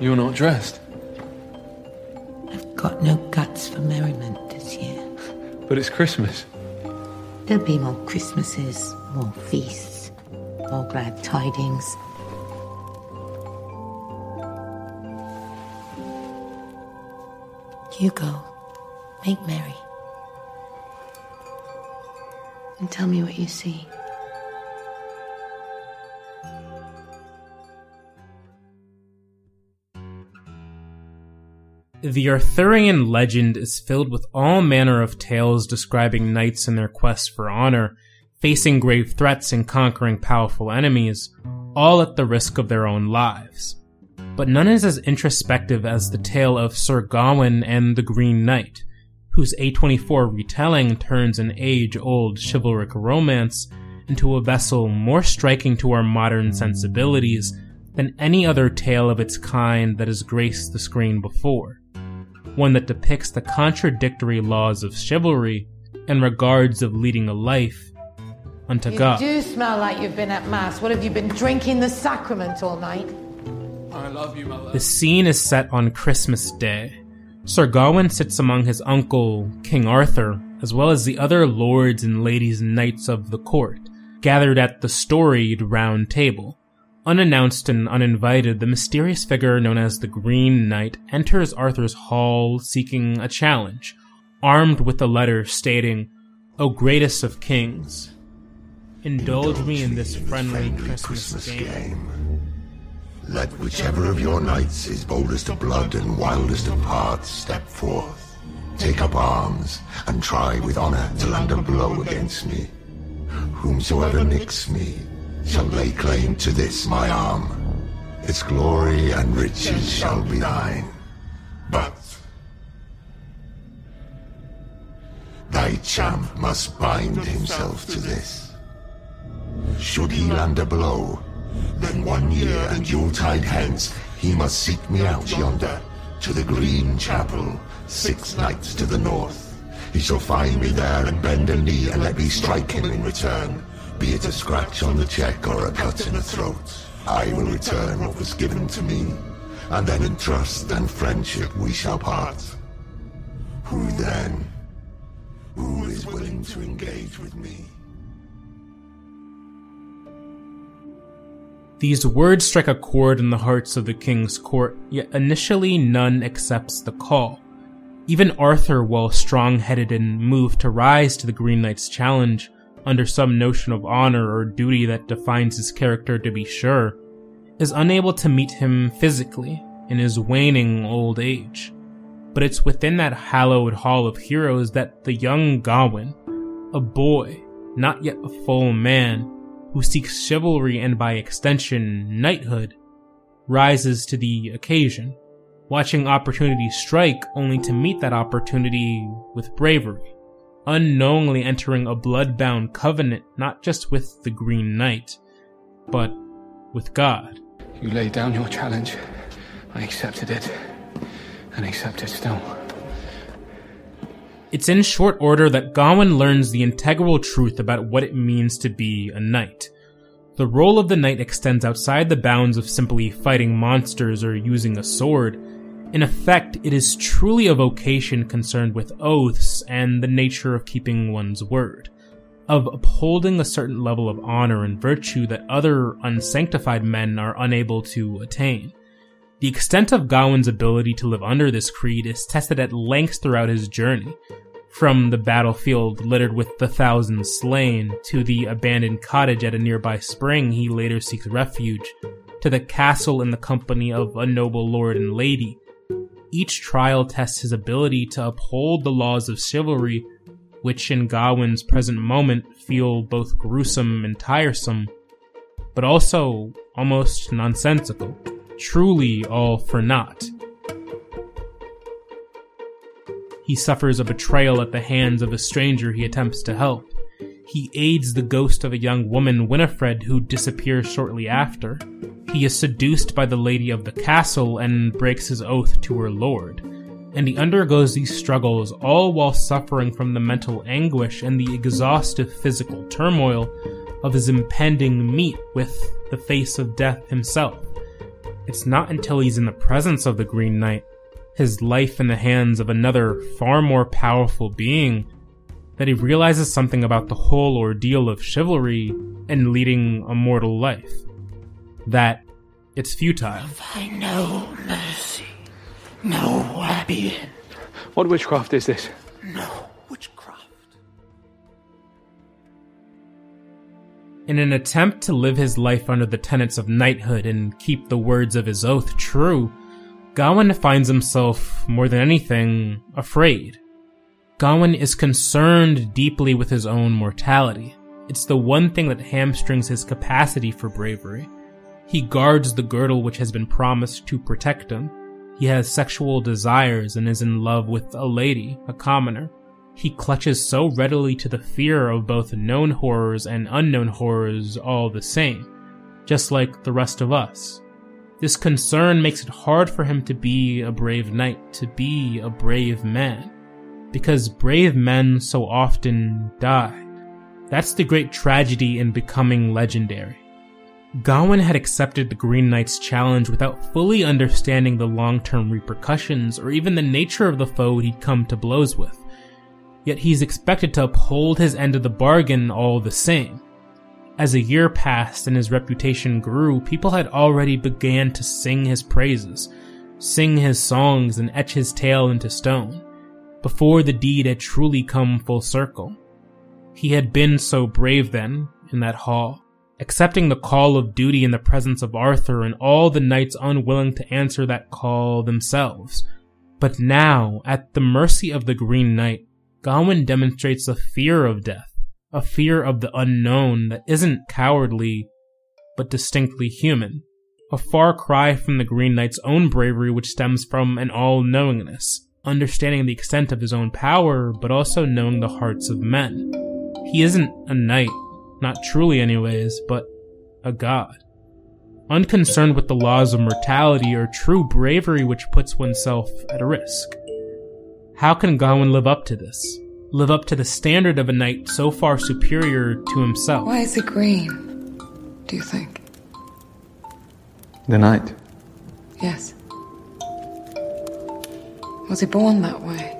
You're not dressed. I've got no guts for merriment this year. But it's Christmas. There'll be more Christmases, more feasts, more glad tidings. You go, make merry, and tell me what you see. The Arthurian legend is filled with all manner of tales describing knights in their quest for honor, facing grave threats and conquering powerful enemies, all at the risk of their own lives. But none is as introspective as the tale of Sir Gawain and the Green Knight, whose A24 retelling turns an age-old chivalric romance into a vessel more striking to our modern sensibilities than any other tale of its kind that has graced the screen before one that depicts the contradictory laws of chivalry and regards of leading a life unto you God. do smell like you've been at Mass. What have you been drinking the sacrament all night? I love you, mother. The scene is set on Christmas Day. Sir Gawain sits among his uncle, King Arthur, as well as the other lords and ladies and knights of the court, gathered at the storied round table. Unannounced and uninvited, the mysterious figure known as the Green Knight enters Arthur's hall seeking a challenge, armed with a letter stating, O greatest of kings, indulge me in this friendly Christmas game. Let whichever of your knights is boldest of blood and wildest of heart step forth. Take up arms and try with honor to land a blow against me. Whomsoever nicks me shall lay claim to this my arm. Its glory and riches shall be thine. But thy champ must bind himself to this. Should he land a blow, then one year and Yuletide hence he must seek me out yonder to the Green Chapel, six nights to the north. He shall find me there and bend a knee and let me strike him in return, be it a scratch on the cheek or a cut in the throat. I will return what was given to me, and then in trust and friendship we shall part. Who then? Who is willing to engage with me? These words strike a chord in the hearts of the king's court, yet initially none accepts the call. Even Arthur, while strong-headed and moved to rise to the Green Knight's challenge, under some notion of honor or duty that defines his character to be sure, is unable to meet him physically in his waning old age. But it's within that hallowed hall of heroes that the young Gawain, a boy, not yet a full man, who seeks chivalry and by extension knighthood, rises to the occasion, watching opportunity strike only to meet that opportunity with bravery, unknowingly entering a blood-bound covenant not just with the Green Knight, but with God. You laid down your challenge. I accepted it. And accept it still. It's in short order that Gawain learns the integral truth about what it means to be a knight. The role of the knight extends outside the bounds of simply fighting monsters or using a sword. In effect, it is truly a vocation concerned with oaths and the nature of keeping one's word, of upholding a certain level of honor and virtue that other unsanctified men are unable to attain. The extent of Gawain's ability to live under this creed is tested at length throughout his journey, from the battlefield littered with the thousand slain, to the abandoned cottage at a nearby spring he later seeks refuge, to the castle in the company of a noble lord and lady. Each trial tests his ability to uphold the laws of chivalry, which in Gawain's present moment feel both gruesome and tiresome, but also almost nonsensical, truly all for naught. He suffers a betrayal at the hands of a stranger he attempts to help. He aids the ghost of a young woman, Winifred, who disappears shortly after. He is seduced by the lady of the castle and breaks his oath to her lord. And he undergoes these struggles all while suffering from the mental anguish and the exhaustive physical turmoil of his impending meet with the face of death himself. it's not until he's in the presence of the Green Knight, his life in the hands of another far more powerful being, that he realizes something about the whole ordeal of chivalry and leading a mortal life. That it's futile. Find no mercy, no well What witchcraft is this? no witchcraft. In an attempt to live his life under the tenets of knighthood and keep the words of his oath true, Gawain finds himself, more than anything, afraid. Gawain is concerned deeply with his own mortality. It's the one thing that hamstrings his capacity for bravery. He guards the girdle which has been promised to protect him. He has sexual desires and is in love with a lady, a commoner. He clutches so readily to the fear of both known horrors and unknown horrors all the same, just like the rest of us. This concern makes it hard for him to be a brave knight, to be a brave man, because brave men so often die. That's the great tragedy in becoming legendary. Gawain had accepted the Green Knight's challenge without fully understanding the long-term repercussions or even the nature of the foe he'd come to blows with. Yet he's expected to uphold his end of the bargain all the same. As a year passed and his reputation grew, people had already began to sing his praises, sing his songs and etch his tale into stone, before the deed had truly come full circle. He had been so brave then, in that hall, accepting the call of duty in the presence of Arthur and all the knights unwilling to answer that call themselves. But now, at the mercy of the Green Knight, Gawain demonstrates a fear of death, a fear of the unknown that isn't cowardly, but distinctly human. A far cry from the Green Knight's own bravery which stems from an all-knowingness, understanding the extent of his own power, but also knowing the hearts of men. He isn't a knight, not truly, anyways, but a god. Unconcerned with the laws of mortality or true bravery which puts oneself at a risk. How can Gawain live up to this? Live up to the standard of a knight so far superior to himself? Why is it green? Do you think? The knight? Yes. Was he born that way?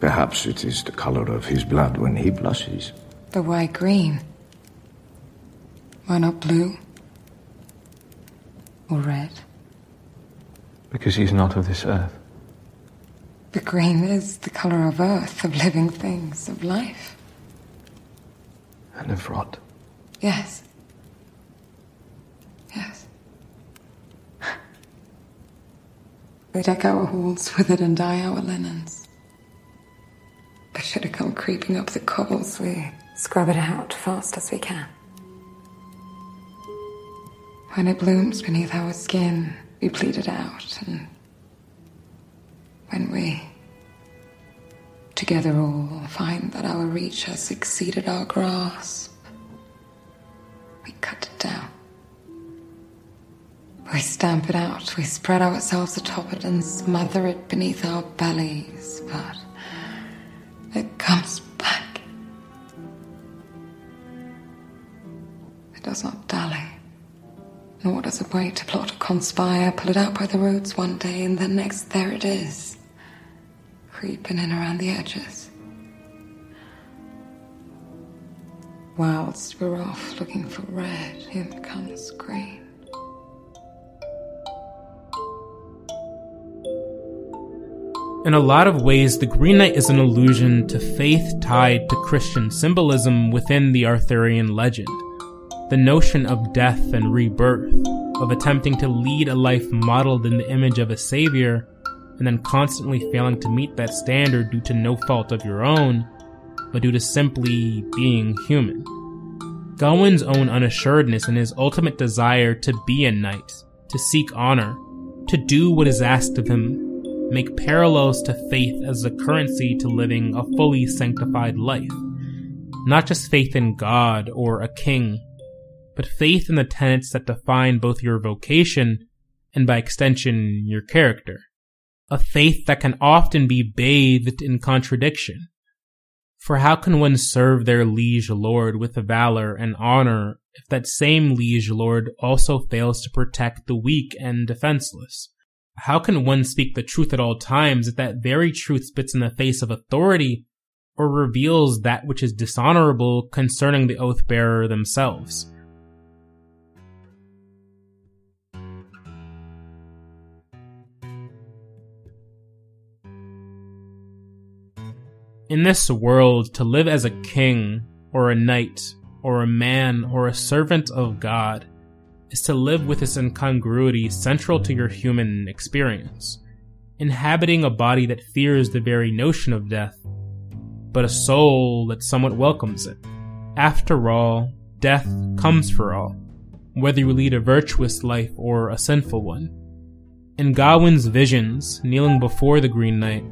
Perhaps it is the color of his blood when he blushes. But why green? Why not blue? Or red? Because he's not of this earth. But green is the color of earth, of living things, of life. And of rot. Yes. Yes. We deck our halls with it and dye our linens. But should have come creeping up the cobbles, we scrub it out fast as we can. When it blooms beneath our skin, we bleed it out, and when we, together all, find that our reach has exceeded our grasp, we cut it down. We stamp it out, we spread ourselves atop it and smother it beneath our bellies, but does it wait to plot or conspire, pull it out by the roads one day, and then next there it is, creeping in around the edges. Whilst we're off looking for red, in comes green. In a lot of ways, the Green Knight is an allusion to faith tied to Christian symbolism within the Arthurian legend the notion of death and rebirth, of attempting to lead a life modeled in the image of a savior, and then constantly failing to meet that standard due to no fault of your own, but due to simply being human. Gawain's own unassuredness and his ultimate desire to be a knight, to seek honor, to do what is asked of him, make parallels to faith as the currency to living a fully sanctified life. Not just faith in God or a king but faith in the tenets that define both your vocation and by extension your character. A faith that can often be bathed in contradiction. For how can one serve their liege lord with valor and honor if that same liege lord also fails to protect the weak and defenseless? How can one speak the truth at all times if that very truth spits in the face of authority or reveals that which is dishonorable concerning the oath bearer themselves? In this world, to live as a king, or a knight, or a man, or a servant of God is to live with this incongruity central to your human experience, inhabiting a body that fears the very notion of death, but a soul that somewhat welcomes it. After all, death comes for all, whether you lead a virtuous life or a sinful one. In Gawain's visions, kneeling before the Green Knight,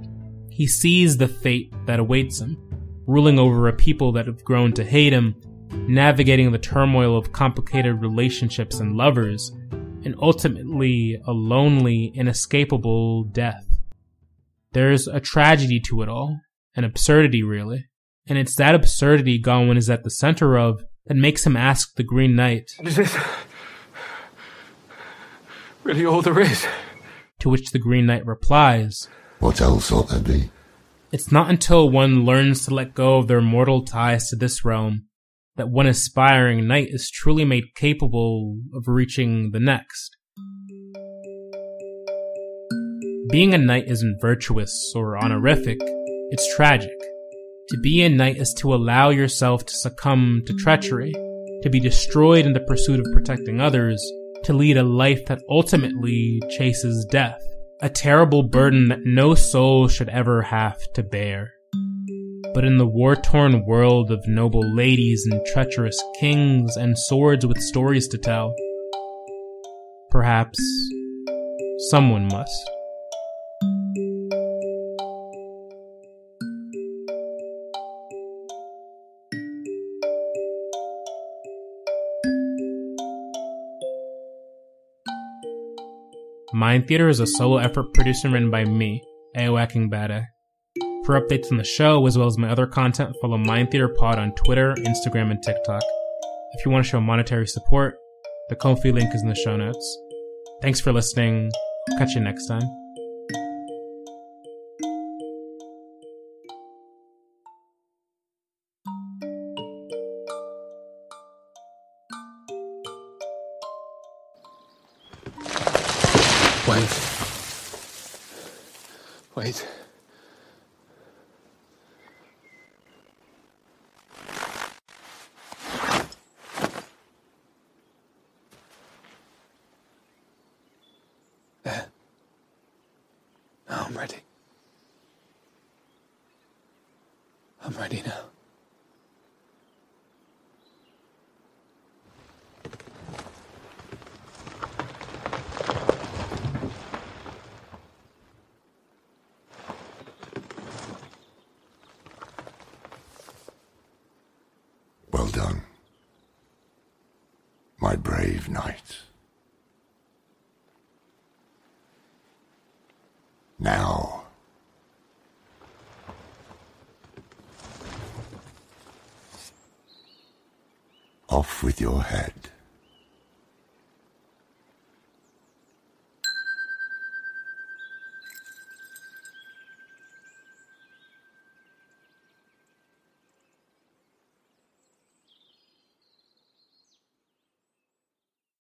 he sees the fate that awaits him, ruling over a people that have grown to hate him navigating the turmoil of complicated relationships and lovers, and ultimately a lonely, inescapable death. There's a tragedy to it all, an absurdity, really. And it's that absurdity Gawain is at the center of that makes him ask the Green Knight. Is this really all there is? To which the Green Knight replies, What else ought there be? It's not until one learns to let go of their mortal ties to this realm that one aspiring knight is truly made capable of reaching the next. Being a knight isn't virtuous or honorific, it's tragic. To be a knight is to allow yourself to succumb to treachery, to be destroyed in the pursuit of protecting others, to lead a life that ultimately chases death, a terrible burden that no soul should ever have to bear. But in the war torn world of noble ladies and treacherous kings and swords with stories to tell, perhaps someone must. Mind Theater is a solo effort produced and written by me, Aowaking Bade. For updates on the show, as well as my other content, follow Mind Theater Pod on Twitter, Instagram, and TikTok. If you want to show monetary support, the Ko-fi link is in the show notes. Thanks for listening. Catch you next time. Wait. Wait. There. Now I'm ready. I'm ready now. Well done. My brave knight. Now. Off with your head.